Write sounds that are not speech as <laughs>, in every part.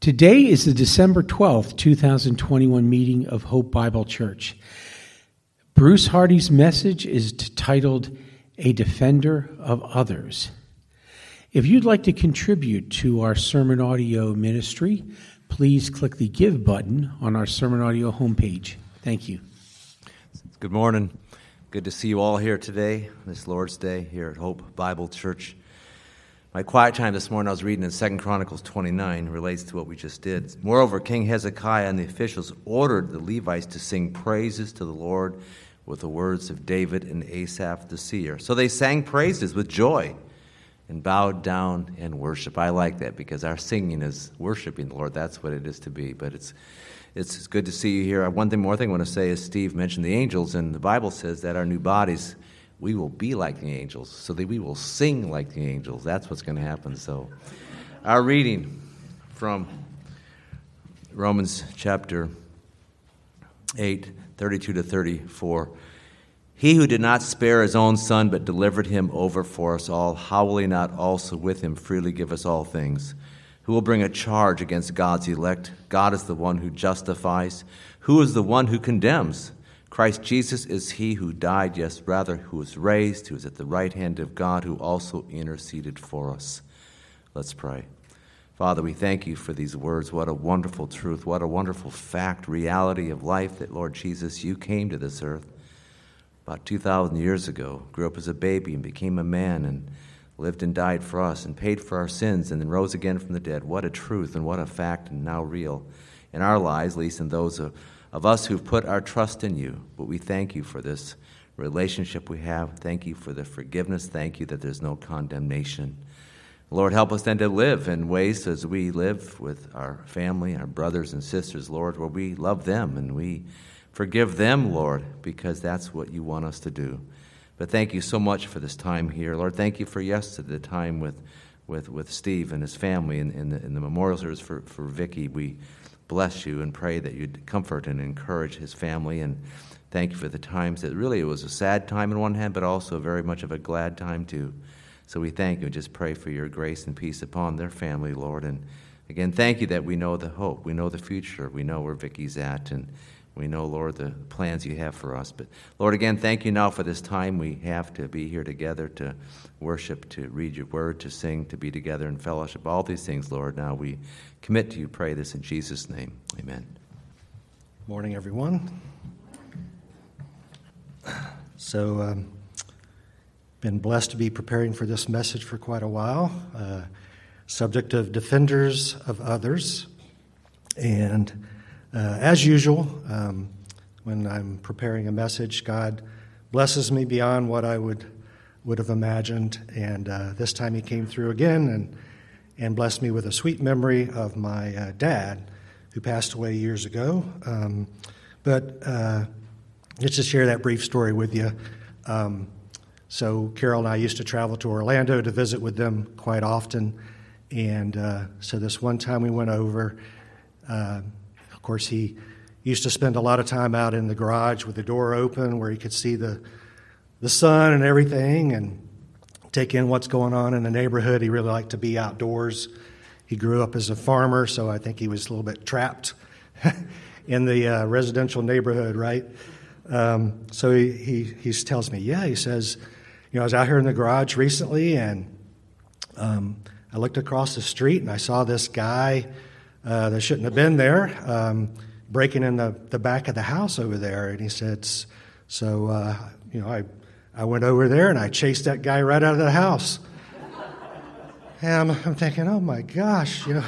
Today is the December 12th, 2021 meeting of Hope Bible Church. Bruce Hardy's message is titled A Defender of Others. If you'd like to contribute to our sermon audio ministry, please click the Give button on our sermon audio homepage. Thank you. Good morning. Good to see you all here today, this Lord's Day here at Hope Bible Church. My quiet time this morning, I was reading in 2 Chronicles 29, relates to what we just did. Moreover, King Hezekiah and the officials ordered the Levites to sing praises to the Lord with the words of David and Asaph the seer. So they sang praises with joy and bowed down and worship. I like that because our singing is worshiping the Lord. That's what it is to be. But it's it's good to see you here. One thing more thing I want to say is Steve mentioned the angels, and the Bible says that our new bodies we will be like the angels, so that we will sing like the angels. That's what's going to happen. So, our reading from Romans chapter 8, 32 to 34. He who did not spare his own son, but delivered him over for us all, how will he not also with him freely give us all things? Who will bring a charge against God's elect? God is the one who justifies. Who is the one who condemns? Christ Jesus is he who died, yes, rather, who was raised, who is at the right hand of God, who also interceded for us. Let's pray. Father, we thank you for these words. What a wonderful truth. What a wonderful fact, reality of life that, Lord Jesus, you came to this earth about 2,000 years ago, grew up as a baby and became a man and lived and died for us and paid for our sins and then rose again from the dead. What a truth and what a fact and now real in our lives, at least in those of of us who've put our trust in you. But we thank you for this relationship we have. Thank you for the forgiveness. Thank you that there's no condemnation. Lord, help us then to live in ways as we live with our family, our brothers and sisters, Lord, where we love them and we forgive them, Lord, because that's what you want us to do. But thank you so much for this time here. Lord, thank you for yesterday, the time with, with, with Steve and his family in, in, the, in the memorial service for, for Vicky. We bless you and pray that you'd comfort and encourage his family. And thank you for the times that really it was a sad time in one hand, but also very much of a glad time too. So we thank you and just pray for your grace and peace upon their family, Lord. And again, thank you that we know the hope, we know the future, we know where Vicky's at, and we know, Lord, the plans you have for us. But Lord, again, thank you now for this time we have to be here together to worship, to read your word, to sing, to be together in fellowship. All these things, Lord, now we commit to you. Pray this in Jesus' name. Amen. Morning, everyone. So, um, been blessed to be preparing for this message for quite a while. Uh, subject of defenders of others, and uh, as usual, um, when I'm preparing a message, God blesses me beyond what I would would have imagined, and uh, this time He came through again and and blessed me with a sweet memory of my uh, dad, who passed away years ago. Um, but uh, just to share that brief story with you. Um, so Carol and I used to travel to Orlando to visit with them quite often, and uh, so this one time we went over. Course, he used to spend a lot of time out in the garage with the door open where he could see the, the sun and everything and take in what's going on in the neighborhood. He really liked to be outdoors. He grew up as a farmer, so I think he was a little bit trapped <laughs> in the uh, residential neighborhood, right? Um, so he, he, he, tells me, yeah, he says, you know, I was out here in the garage recently and um, I looked across the street and I saw this guy uh, that shouldn't have been there, um, breaking in the, the back of the house over there. And he said, So, uh, you know, I, I went over there and I chased that guy right out of the house. And I'm, I'm thinking, oh my gosh, you know,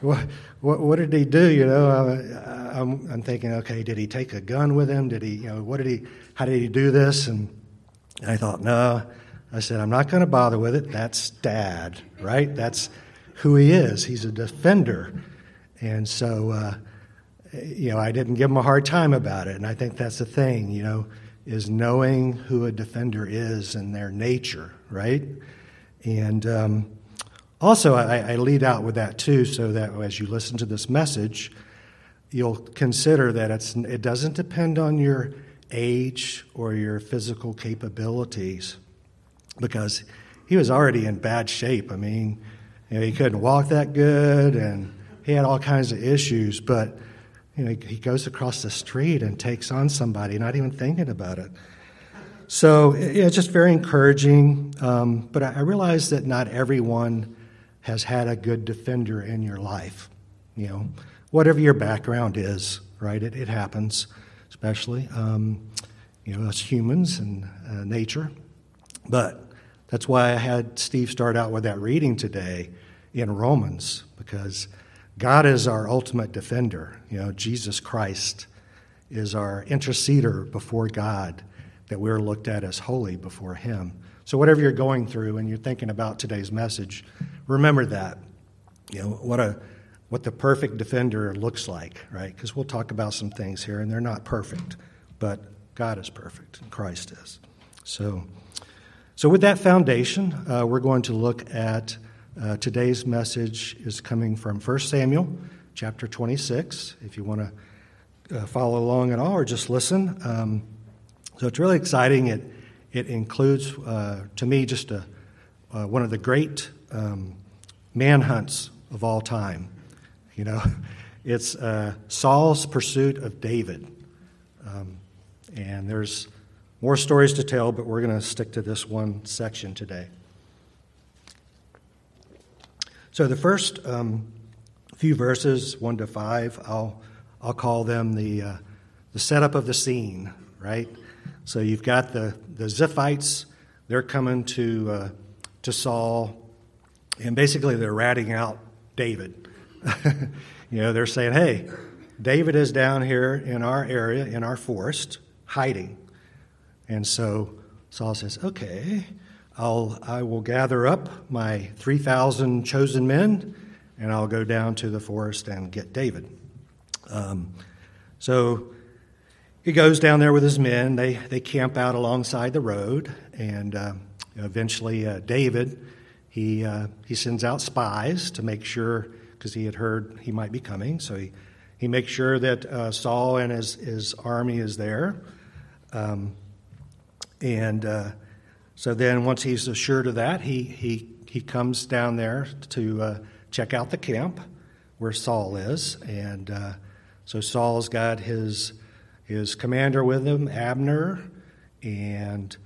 what, what, what did he do? You know, I, I'm, I'm thinking, okay, did he take a gun with him? Did he, you know, what did he, how did he do this? And, and I thought, no. I said, I'm not going to bother with it. That's dad, right? That's who he is. He's a defender. And so, uh, you know, I didn't give him a hard time about it. And I think that's the thing, you know, is knowing who a defender is and their nature, right? And um, also, I, I lead out with that too, so that as you listen to this message, you'll consider that it's, it doesn't depend on your age or your physical capabilities because he was already in bad shape. I mean, you know, he couldn't walk that good and he had all kinds of issues, but you know, he goes across the street and takes on somebody, not even thinking about it. So it's just very encouraging. Um, but I, I realize that not everyone has had a good defender in your life. You know, whatever your background is, right? It, it happens, especially um, you know us humans and uh, nature. But that's why I had Steve start out with that reading today in Romans because God is our ultimate defender. You know, Jesus Christ is our interceder before God, that we're looked at as holy before Him. So, whatever you're going through and you're thinking about today's message, remember that. You know, what, a, what the perfect defender looks like, right? Because we'll talk about some things here, and they're not perfect, but God is perfect, and Christ is. So, so with that foundation, uh, we're going to look at uh, today's message is coming from 1 Samuel chapter 26. If you want to uh, follow along at all or just listen. Um, so it's really exciting. It, it includes, uh, to me, just a, uh, one of the great um, manhunts of all time. You know, <laughs> it's uh, Saul's pursuit of David. Um, and there's more stories to tell, but we're going to stick to this one section today. So the first um, few verses, one to five, I'll I'll call them the uh, the setup of the scene, right? So you've got the the Ziphites; they're coming to uh, to Saul, and basically they're ratting out David. <laughs> you know, they're saying, "Hey, David is down here in our area, in our forest, hiding." And so Saul says, "Okay." I'll, I will gather up my 3,000 chosen men and I'll go down to the forest and get David. Um, so he goes down there with his men. They, they camp out alongside the road, and uh, eventually, uh, David he, uh, he sends out spies to make sure, because he had heard he might be coming. So he, he makes sure that uh, Saul and his, his army is there. Um, and uh, so then, once he's assured of that, he, he, he comes down there to uh, check out the camp where Saul is. And uh, so Saul's got his, his commander with him, Abner, and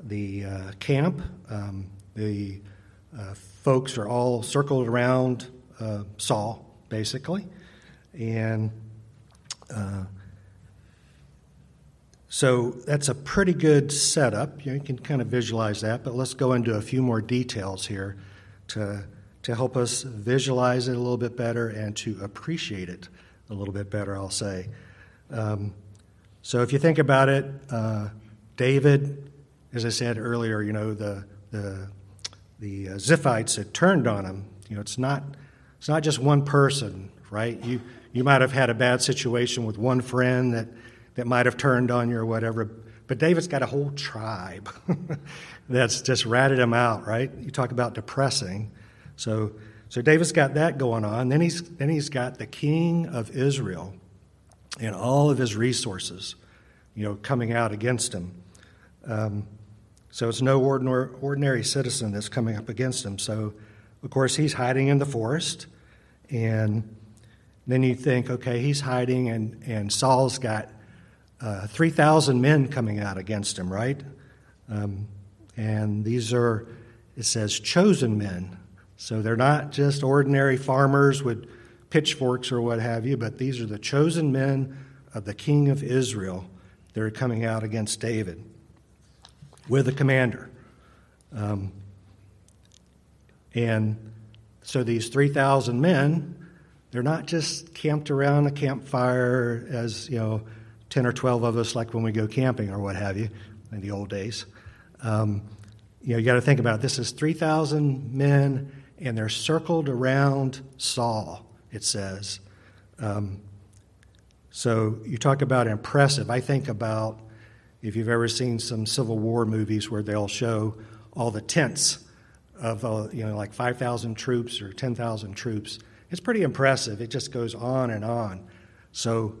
the uh, camp. Um, the uh, folks are all circled around uh, Saul, basically. And uh, so that's a pretty good setup. You, can kind of visualize that, but let's go into a few more details here to, to help us visualize it a little bit better and to appreciate it a little bit better, I'll say. Um, so if you think about it, uh, David, as I said earlier, you know, the, the, the uh, Ziphites had turned on him. You know, it's not, it's not just one person, right? You, you might have had a bad situation with one friend that that might have turned on you or whatever. But David's got a whole tribe <laughs> that's just ratted him out, right? You talk about depressing. So, so David's got that going on. Then he's, then he's got the king of Israel and all of his resources, you know, coming out against him. Um, so it's no ordinary, ordinary citizen that's coming up against him. So, of course, he's hiding in the forest. And then you think, okay, he's hiding, and, and Saul's got uh, 3,000 men coming out against him, right? Um, and these are, it says, chosen men. So they're not just ordinary farmers with pitchforks or what have you, but these are the chosen men of the king of Israel that are coming out against David with a commander. Um, and so these 3,000 men, they're not just camped around a campfire as, you know, 10 or 12 of us, like when we go camping or what have you in the old days. Um, you know, you got to think about it. this is 3,000 men, and they're circled around Saul, it says. Um, so you talk about impressive. I think about if you've ever seen some Civil War movies where they'll show all the tents of, uh, you know, like 5,000 troops or 10,000 troops. It's pretty impressive. It just goes on and on. So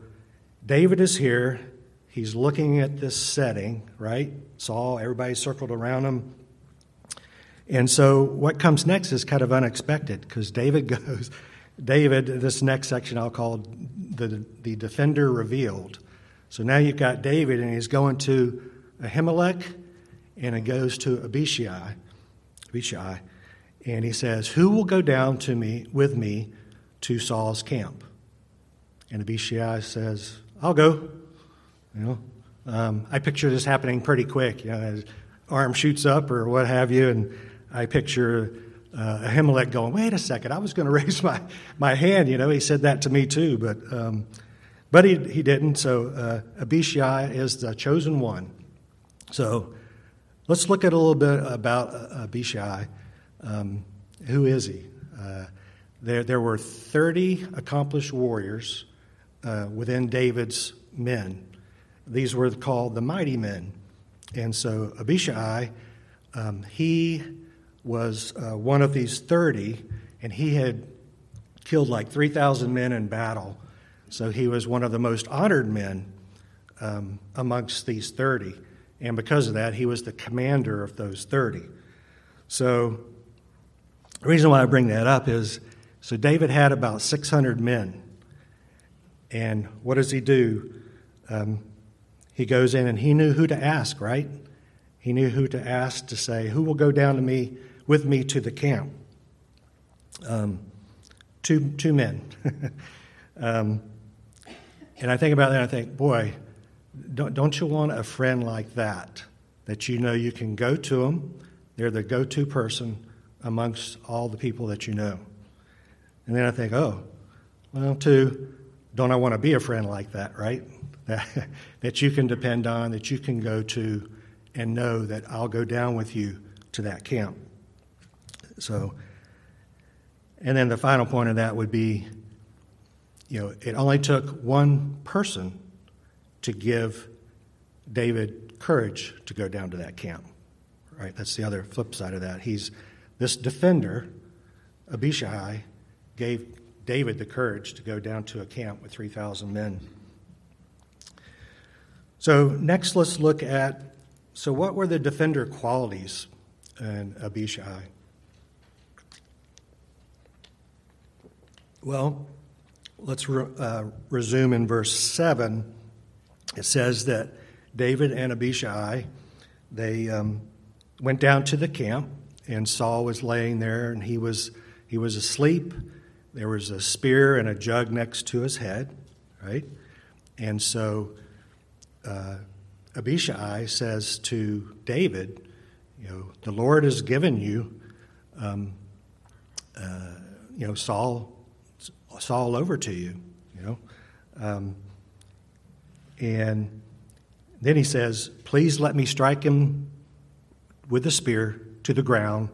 David is here. He's looking at this setting, right? Saul, everybody circled around him. And so what comes next is kind of unexpected because David <laughs> goes, David, this next section I'll call the, the defender revealed. So now you've got David, and he's going to Ahimelech, and it goes to Abishai, Abishai, and he says, "Who will go down to me with me to Saul's camp?" And Abishai says, "I'll go." You know, um, I picture this happening pretty quick. You know, his arm shoots up or what have you, and I picture uh, Ahimelech going, "Wait a second, I was going <laughs> to raise my, my hand." You know, he said that to me too, but um, but he he didn't. So uh, Abishai is the chosen one. So let's look at a little bit about uh, Abishai. Um, who is he? Uh, there there were thirty accomplished warriors uh, within David's men. These were called the mighty men, and so Abishai, um, he was uh, one of these 30, and he had killed like 3,000 men in battle. So he was one of the most honored men um, amongst these 30. And because of that, he was the commander of those 30. So the reason why I bring that up is so David had about 600 men. And what does he do? Um, he goes in and he knew who to ask, right? He knew who to ask to say, Who will go down to me with me to the camp. Um, two, two men. <laughs> um, and I think about that and I think, boy, don't, don't you want a friend like that? That you know you can go to them, they're the go to person amongst all the people that you know. And then I think, oh, well, too, don't I want to be a friend like that, right? <laughs> That, you can depend on, that you can go to, and know that I'll go down with you to that camp. So, and then the final point of that would be, you know, it only took one person to give David courage to go down to that camp. Right? That's the other flip side of that. He's this defender, Abishai, gave David the courage to go down to a camp with 3,000 men. So, next, let's look at so, what were the defender qualities in Abishai? Well, let's re- uh, resume in verse 7. It says that David and Abishai, they um, went down to the camp, and Saul was laying there, and he was, he was asleep. There was a spear and a jug next to his head, right? And so uh, Abishai says to David, you know, the Lord has given you, um, uh, you know, Saul Saul over to you, you know. Um, and then he says, Please let me strike him with the spear to the ground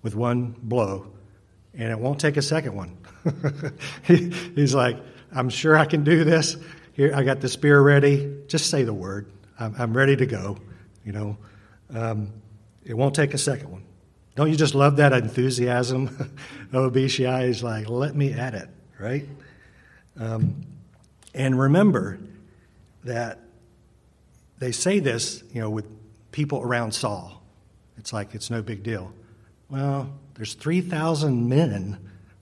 with one blow, and it won't take a second one. <laughs> he, he's like, I'm sure I can do this. Here, I got the spear ready. Just say the word. I'm, I'm ready to go. You know, um, it won't take a second one. Don't you just love that enthusiasm <laughs> of Abishai? He's like, let me at it right? Um, and remember that they say this, you know, with people around Saul. It's like it's no big deal. Well, there's 3,000 men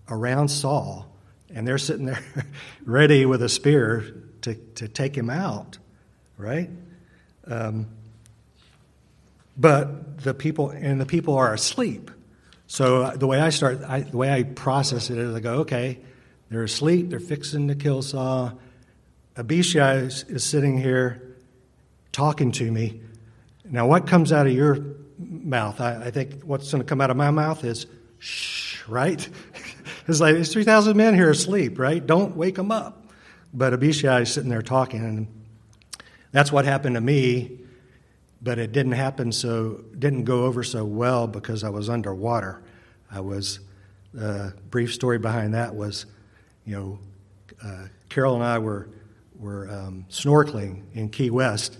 around Saul, and they're sitting there <laughs> ready with a spear to, to take him out, right? Um, but the people, and the people are asleep. So uh, the way I start, I, the way I process it is I go, okay, they're asleep, they're fixing to kill Saul. Abishai is, is sitting here talking to me. Now, what comes out of your mouth? I, I think what's going to come out of my mouth is shh, right? <laughs> it's like there's 3,000 men here asleep, right? Don't wake them up. But Abishai is sitting there talking, and that's what happened to me. But it didn't happen so, didn't go over so well because I was underwater. I was, uh, brief story behind that was you know, uh, Carol and I were were um, snorkeling in Key West,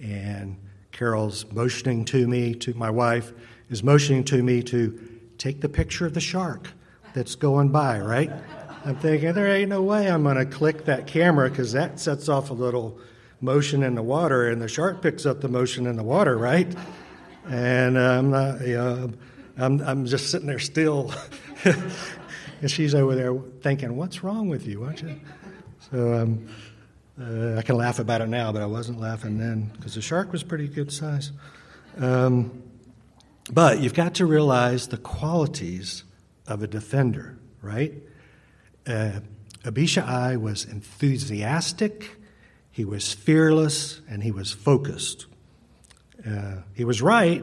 and Carol's motioning to me, to my wife, is motioning to me to take the picture of the shark that's going by, right? I'm thinking, there ain't no way I'm going to click that camera because that sets off a little motion in the water, and the shark picks up the motion in the water, right? And uh, I'm not, you know, I'm, I'm just sitting there still. <laughs> and she's over there thinking, "What's wrong with you?" Why you? So um, uh, I can laugh about it now, but I wasn't laughing then because the shark was pretty good size. Um, but you've got to realize the qualities of a defender, right? Uh, Abishai was enthusiastic, he was fearless, and he was focused. Uh, he was right.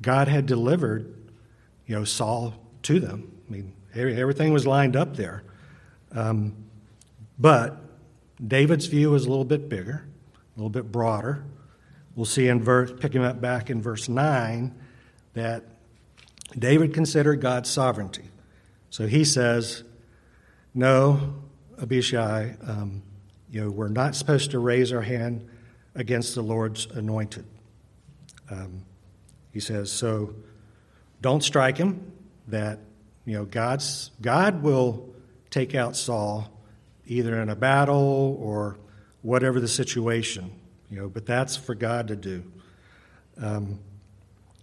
God had delivered, you know, Saul to them. I mean, everything was lined up there. Um, but David's view is a little bit bigger, a little bit broader. We'll see in verse, picking up back in verse 9, that David considered God's sovereignty. So he says, No, Abishai, um, you know, we're not supposed to raise our hand against the Lord's anointed. Um, he says, so don't strike him, that, you know, God's, God will take out Saul either in a battle or whatever the situation, you know, but that's for God to do. Um,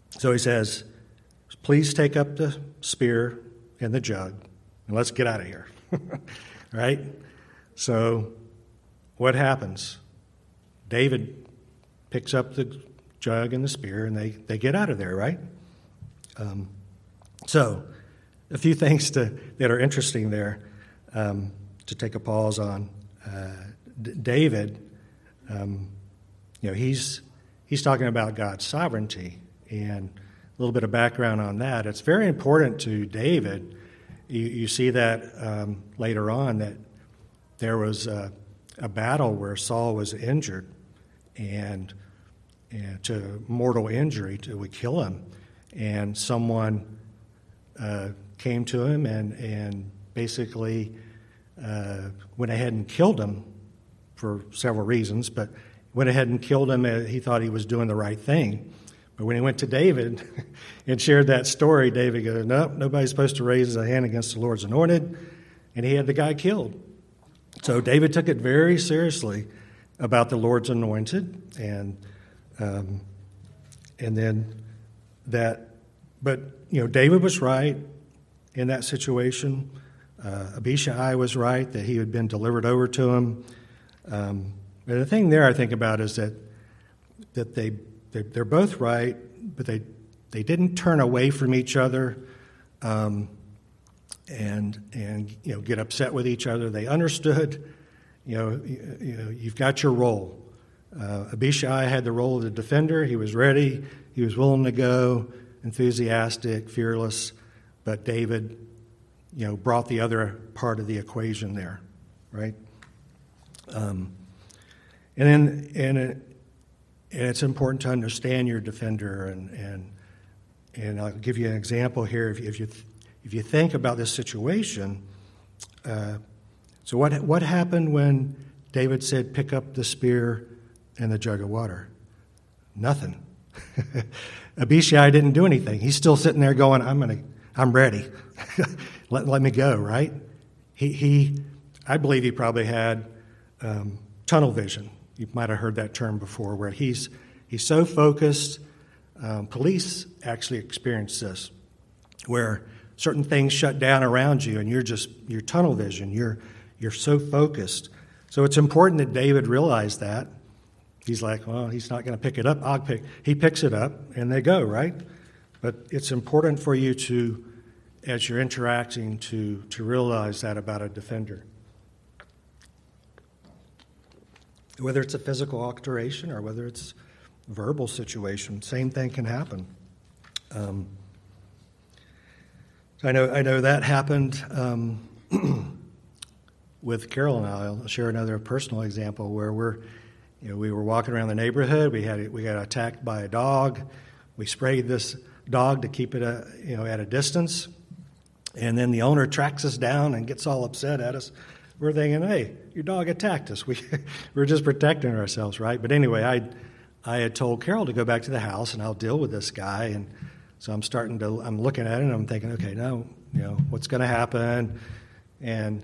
so he says, please take up the spear and the jug and let's get out of here. <laughs> right? So what happens? David picks up the jug and the spear and they, they get out of there, right? Um, so, a few <laughs> things to, that are interesting there um, to take a pause on. Uh, D- David, um, you know, he's, he's talking about God's sovereignty and a little bit of background on that. It's very important to David. You, you see that um, later on that there was a, a battle where Saul was injured and and to mortal injury to would kill him. And someone uh, came to him and, and basically uh, went ahead and killed him for several reasons, but went ahead and killed him. Uh, he thought he was doing the right thing. But when he went to David <laughs> and shared that story, David goes, Nope, nobody's supposed to raise a hand against the Lord's anointed. And he had the guy killed. So David took it very seriously about the Lord's anointed and um, and then that, but you know, David was right in that situation. Uh, Abishai was right that he had been delivered over to him. Um, but the thing there I think about is that that they, they are both right, but they they didn't turn away from each other. Um, and and you know get upset with each other. They understood, you know, you, you know, you've got your role. Uh, Abishai had the role of the defender. He was ready, he was willing to go, enthusiastic, fearless. But David, you know, brought the other part of the equation there, right? Um, and then, and, it, and it's important to understand your defender. And, and, and I'll give you an example here. If, if, you, if you think about this situation, uh, so what, what happened when David said, Pick up the spear and the jug of water? Nothing. <laughs> Abishai didn't do anything. He's still sitting there going, I'm gonna, I'm ready. <laughs> let, let me go, right? He, he, I believe he probably had um, tunnel vision. You might have heard that term before, where he's, he's so focused. Um, police actually experience this, where certain things shut down around you and you're just, your tunnel vision, you're, you're so focused. So it's important that David realized that He's like, well, he's not going to pick it up. I'll pick. He picks it up, and they go right. But it's important for you to, as you're interacting, to to realize that about a defender. Whether it's a physical alteration or whether it's verbal situation, same thing can happen. Um, I know I know that happened um, <clears throat> with Carol and I. I'll share another personal example where we're you know, we were walking around the neighborhood. We had we got attacked by a dog. We sprayed this dog to keep it a, you know at a distance, and then the owner tracks us down and gets all upset at us. We're thinking, hey, your dog attacked us. <laughs> We we're just protecting ourselves, right? But anyway, I I had told Carol to go back to the house and I'll deal with this guy. And so I'm starting to I'm looking at it and I'm thinking, okay, now you know what's going to happen, and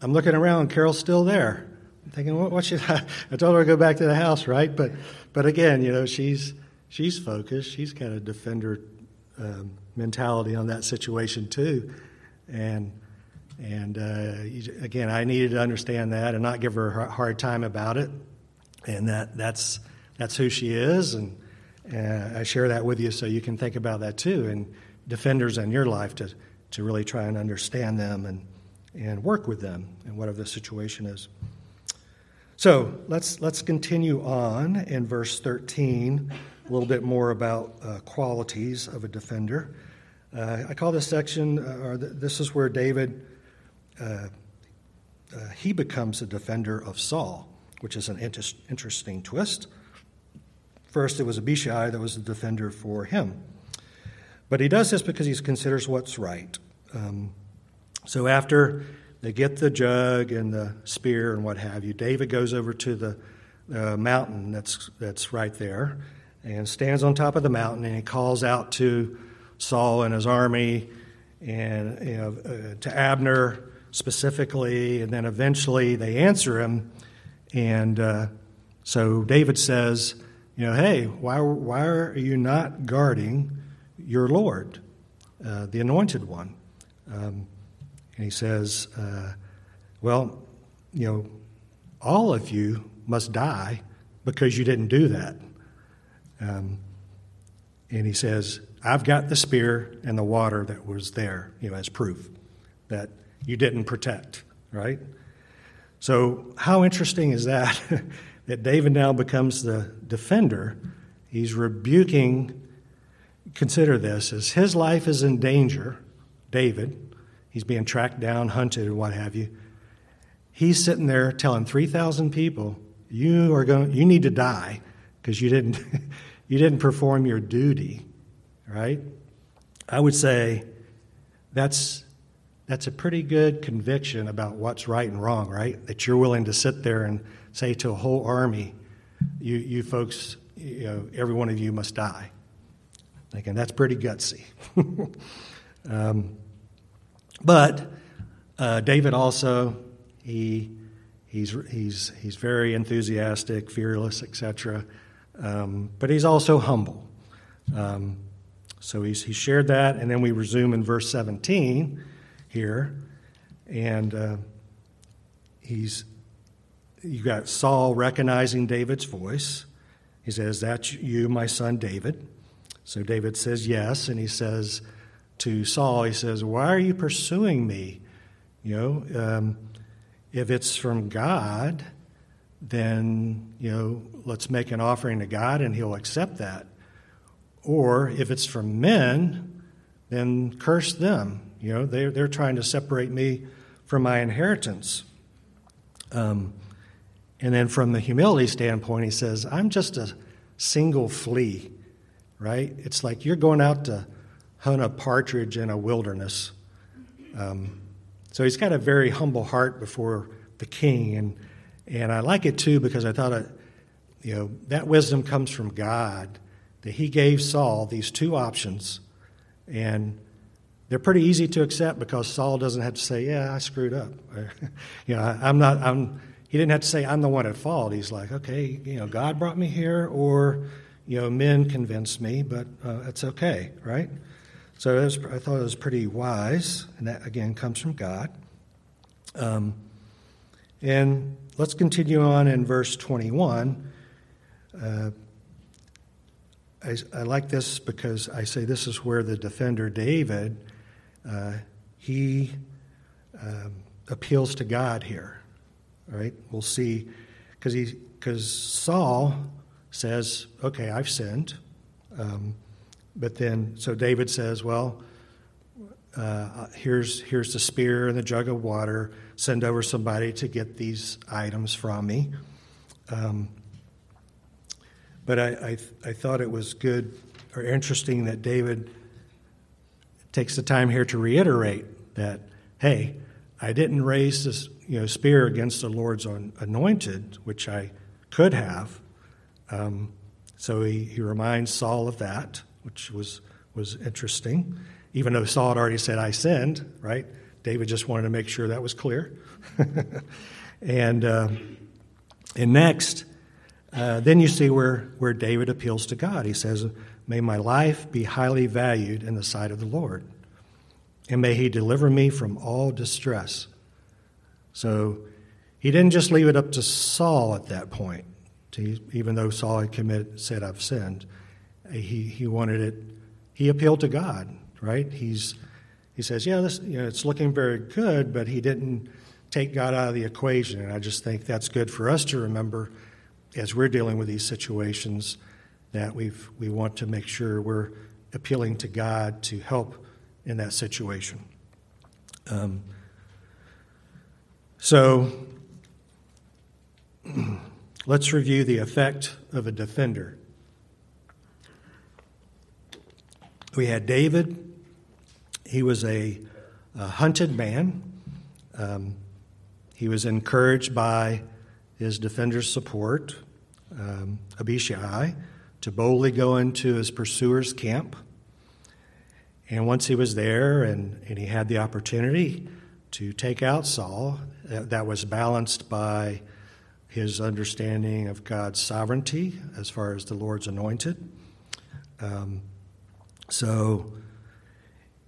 I'm looking around. Carol's still there I'm thinking, what, what should <laughs> I? I told her to go back to the house, right? But, but again, you know, she's she's focused. She's got a defender um, mentality on that situation too, and And uh, again, I needed to understand that and not give her a hard time about it. And that, that's, that's who she is. And, and I share that with you so you can think about that too. And defenders in your life to, to really try and understand them and, and work with them and whatever the situation is. So let's, let's continue on in verse 13, a little bit more about uh, qualities of a defender. Uh, I call this section, uh, or th- this is where David, uh, uh, he becomes a defender of Saul, which is an inter- interesting twist. First, it was Abishai that was the defender for him. But he does this because he considers what's right. Um, so after they get the jug and the spear and what have you. David goes over to the uh, mountain that's, that's right there and stands on top of the mountain and he calls out to Saul and his army and you know, uh, to Abner specifically, and then eventually they answer him. And uh, so David says, you know, hey, why, why are you not guarding your Lord, uh, the anointed one? Um, and he says, uh, Well, you know, all of you must die because you didn't do that. Um, and he says, I've got the spear and the water that was there, you know, as proof that you didn't protect, right? So, how interesting is that? <laughs> that David now becomes the defender. He's rebuking, consider this, as his life is in danger, David, He's being tracked down, hunted, and what have you. He's sitting there telling 3,000 people, you are going you need to die because you didn't <laughs> you didn't perform your duty, right? I would say that's that's a pretty good conviction about what's right and wrong, right? That you're willing to sit there and say to a whole army, you, you folks, you know, every one of you must die. Thinking that's pretty gutsy. <laughs> um, but uh, David also, he, he's, he's, he's very enthusiastic, fearless, etc. Um, but he's also humble. Um, so he's, he shared that, and then we resume in verse 17 here, and uh, he's you got Saul recognizing David's voice. He says, "That's you, my son David." So David says yes, and he says, to Saul, he says, Why are you pursuing me? You know, um, if it's from God, then, you know, let's make an offering to God and he'll accept that. Or if it's from men, then curse them. You know, they're, they're trying to separate me from my inheritance. Um, and then from the humility standpoint, he says, I'm just a single flea, right? It's like you're going out to hunt a partridge in a wilderness. Um, so he's got a very humble heart before the king, and and I like it too because I thought, it, you know, that wisdom comes from God. That He gave Saul these two options, and they're pretty easy to accept because Saul doesn't have to say, "Yeah, I screwed up." <laughs> you know, I'm not. I'm. He didn't have to say, "I'm the one at fault." He's like, "Okay, you know, God brought me here, or you know, men convinced me, but uh, it's okay, right?" So was, I thought it was pretty wise, and that again comes from God. Um, and let's continue on in verse 21. Uh, I, I, like this because I say this is where the defender David uh, he um, appeals to God here. All right, we'll see because he because Saul says, "Okay, I've sinned." Um, but then, so David says, Well, uh, here's, here's the spear and the jug of water. Send over somebody to get these items from me. Um, but I, I, I thought it was good or interesting that David takes the time here to reiterate that, hey, I didn't raise this you know, spear against the Lord's anointed, which I could have. Um, so he, he reminds Saul of that which was, was interesting. Even though Saul had already said, I sinned, right? David just wanted to make sure that was clear. <laughs> and, uh, and next, uh, then you see where, where David appeals to God. He says, May my life be highly valued in the sight of the Lord. and may he deliver me from all distress. So he didn't just leave it up to Saul at that point, to, even though Saul had committed, said, I've sinned. He, he wanted it, he appealed to God, right? He's, he says, Yeah, this, you know, it's looking very good, but he didn't take God out of the equation. And I just think that's good for us to remember as we're dealing with these situations that we've, we want to make sure we're appealing to God to help in that situation. Um, so <clears throat> let's review the effect of a defender. We had David. He was a, a hunted man. Um, he was encouraged by his defender's support, um, Abishai, to boldly go into his pursuer's camp. And once he was there and, and he had the opportunity to take out Saul, that, that was balanced by his understanding of God's sovereignty as far as the Lord's anointed. Um, so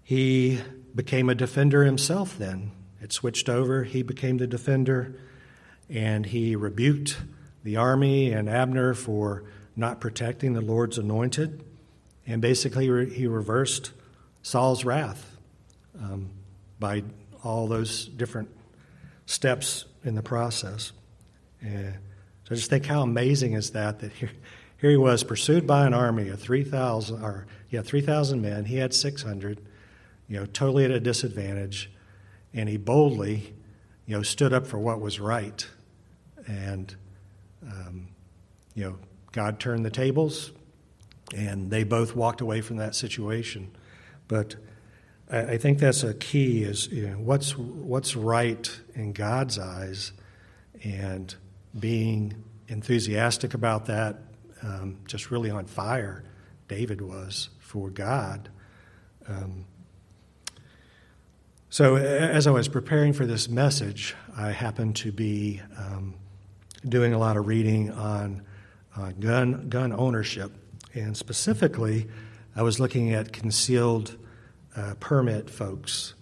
he became a defender himself then. It switched over. He became the defender, and he rebuked the army and Abner for not protecting the Lord's anointed. And basically, he reversed Saul's wrath um, by all those different steps in the process. And so just think how amazing is that that here, here he was pursued by an army of 3,000 or yeah 3,000 men. He had 600, you know, totally at a disadvantage, and he boldly, you know, stood up for what was right, and um, you know, God turned the tables, and they both walked away from that situation. But I, I think that's a key: is you know, what's what's right in God's eyes, and being enthusiastic about that, um, just really on fire. David was for God. Um, so, as I was preparing for this message, I happened to be um, doing a lot of reading on uh, gun gun ownership, and specifically, I was looking at concealed uh, permit folks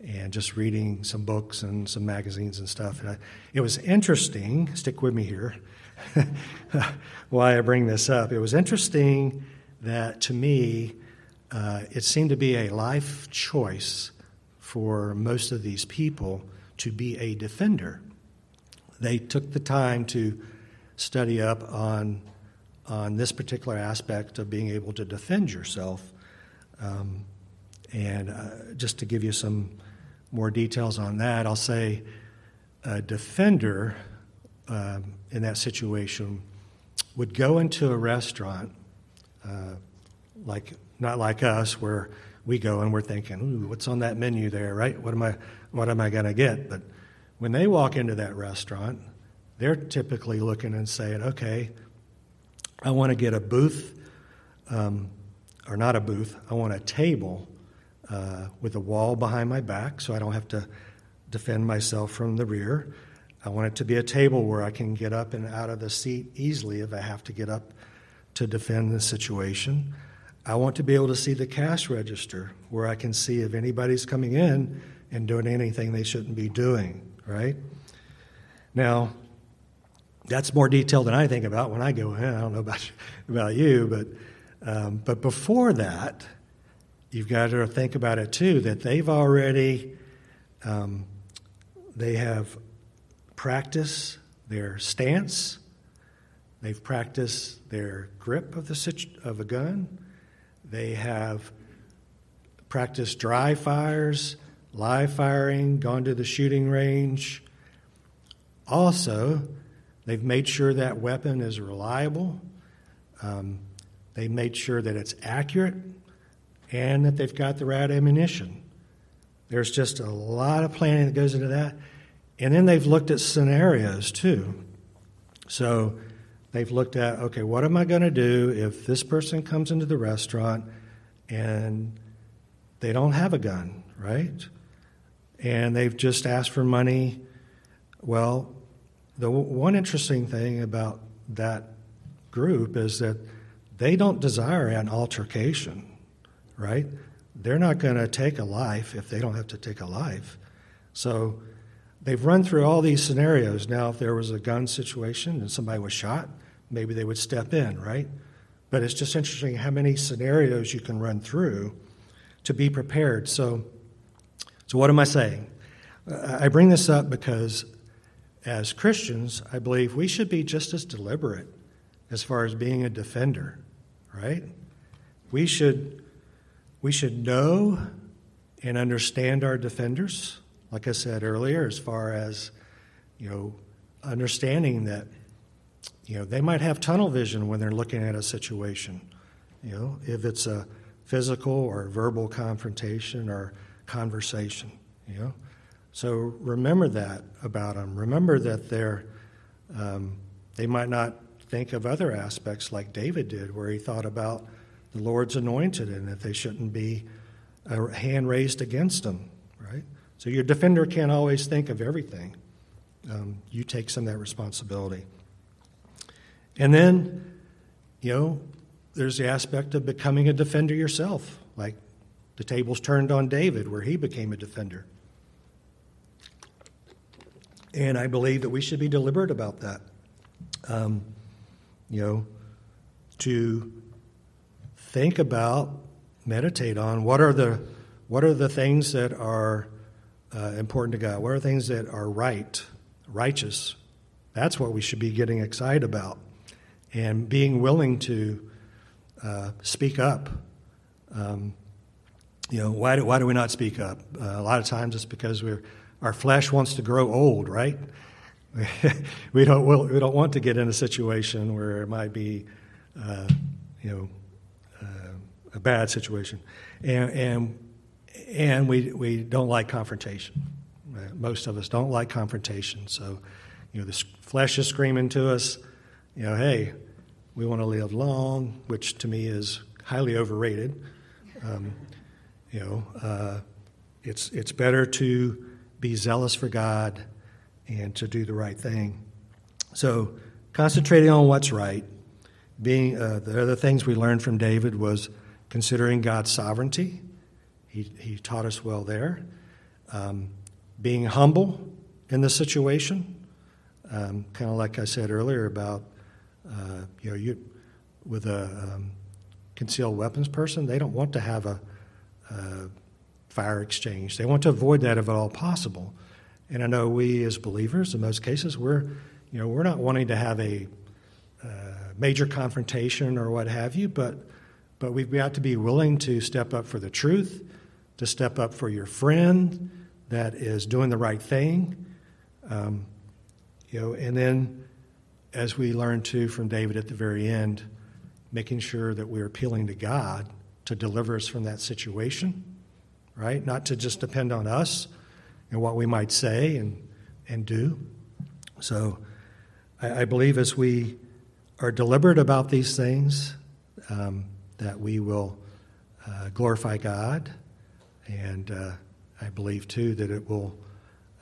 and just reading some books and some magazines and stuff. And I, it was interesting. Stick with me here. <laughs> Why I bring this up? It was interesting that to me, uh, it seemed to be a life choice for most of these people to be a defender. They took the time to study up on on this particular aspect of being able to defend yourself. Um, and uh, just to give you some more details on that, I'll say a defender um, in that situation would go into a restaurant, uh, like not like us, where we go and we're thinking, "Ooh, what's on that menu there? Right? What am I? What am I going to get?" But when they walk into that restaurant, they're typically looking and saying, "Okay, I want to get a booth, um, or not a booth. I want a table uh, with a wall behind my back so I don't have to defend myself from the rear. I want it to be a table where I can get up and out of the seat easily if I have to get up to defend the situation. I want to be able to see the cash register where I can see if anybody's coming in and doing anything they shouldn't be doing, right? Now, that's more detail than I think about when I go in. I don't know about, <laughs> about you, but, um, but before that, you've got to think about it too that they've already um, they have practiced their stance they've practiced their grip of the of a gun they have practiced dry fires live firing gone to the shooting range also they've made sure that weapon is reliable um, they made sure that it's accurate and that they've got the right ammunition. There's just a lot of planning that goes into that. And then they've looked at scenarios too. So they've looked at okay, what am I going to do if this person comes into the restaurant and they don't have a gun, right? And they've just asked for money. Well, the one interesting thing about that group is that they don't desire an altercation right? they're not going to take a life if they don't have to take a life. So they've run through all these scenarios. Now, if there was a gun situation and somebody was shot, maybe they would step in, right? But it's just interesting how many scenarios you can run through to be prepared. So, so what am I saying? I bring this up because as Christians, I believe we should be just as deliberate as far as being a defender, right? We should we should know and understand our defenders, like I said earlier, as far as you know, understanding that you know they might have tunnel vision when they're looking at a situation. You know, if it's a physical or verbal confrontation or conversation. You know, so remember that about them. Remember that they're um, they might not think of other aspects like David did, where he thought about the Lord's anointed and that they shouldn't be a hand raised against them, right? So your defender can't always think of everything. Um, you take some of that responsibility. And then, you know, there's the aspect of becoming a defender yourself, like the tables turned on David, where he became a defender. And I believe that we should be deliberate about that. Um, you know, to think about, meditate on what are the what are the things that are uh, important to God? What are things that are right, righteous? That's what we should be getting excited about, and being willing to uh, speak up. Um, you know, why do, why do we not speak up? Uh, a lot of times it's because we're our flesh wants to grow old, right? <laughs> we don't we don't want to get in a situation where it might be, uh, you know, uh, a bad situation, and and and we we don't like confrontation. Uh, most of us don't like confrontation. So, you know, the flesh is screaming to us, you know, hey, we want to live long, which to me is highly overrated. Um, you know, uh, it's it's better to be zealous for God and to do the right thing. So, concentrating on what's right. Being uh, the other things we learned from David was considering God's sovereignty. He, he taught us well there. Um, being humble in the situation, um, kind of like I said earlier about uh, you know you with a um, concealed weapons person, they don't want to have a, a fire exchange. They want to avoid that if at all possible. And I know we as believers, in most cases, we're, you know, we're not wanting to have a uh, major confrontation or what have you, but, but we've got to be willing to step up for the truth, to step up for your friend that is doing the right thing. Um, you know, and then as we learn too from David at the very end, making sure that we're appealing to God to deliver us from that situation, right? Not to just depend on us, and what we might say and, and do. So I, I believe as we are deliberate about these things, um, that we will uh, glorify God. And uh, I believe, too, that it will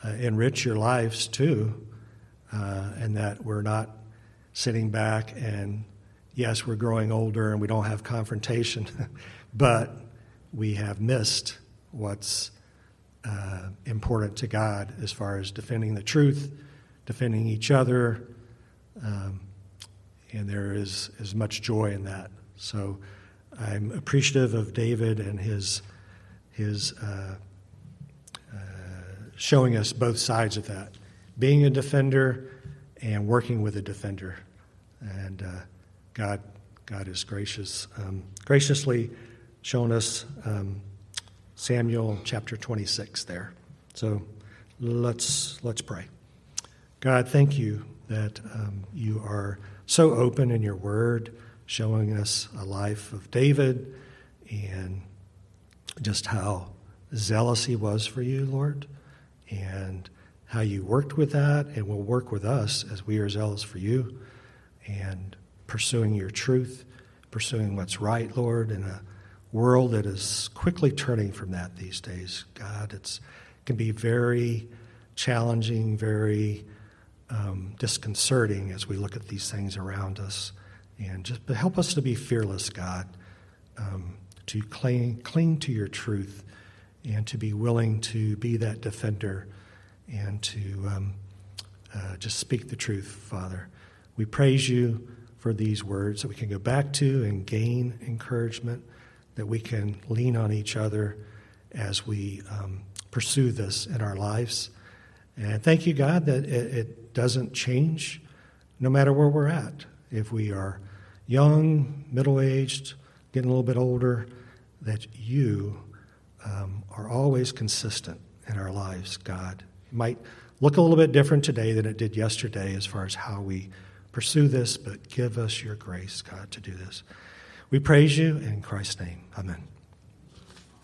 uh, enrich your lives, too, uh, and that we're not sitting back and, yes, we're growing older and we don't have confrontation, <laughs> but we have missed what's uh, important to God as far as defending the truth, defending each other, um, and there is as much joy in that. So I'm appreciative of David and his his uh, uh, showing us both sides of that, being a defender and working with a defender, and uh, God God is gracious, um, graciously shown us. Um, Samuel chapter 26 there. So let's, let's pray. God, thank you that um, you are so open in your word, showing us a life of David and just how zealous he was for you, Lord, and how you worked with that and will work with us as we are zealous for you and pursuing your truth, pursuing what's right, Lord, in a world that is quickly turning from that these days. God, it can be very challenging, very um, disconcerting as we look at these things around us. And just help us to be fearless, God. Um, to cling, cling to your truth and to be willing to be that defender and to um, uh, just speak the truth, Father. We praise you for these words that we can go back to and gain encouragement, that we can lean on each other as we um, pursue this in our lives. And thank you, God, that it, it doesn't change no matter where we're at. If we are young, middle aged, getting a little bit older, that you um, are always consistent in our lives, God. It might look a little bit different today than it did yesterday as far as how we pursue this, but give us your grace, God, to do this. We praise you in Christ's name. Amen.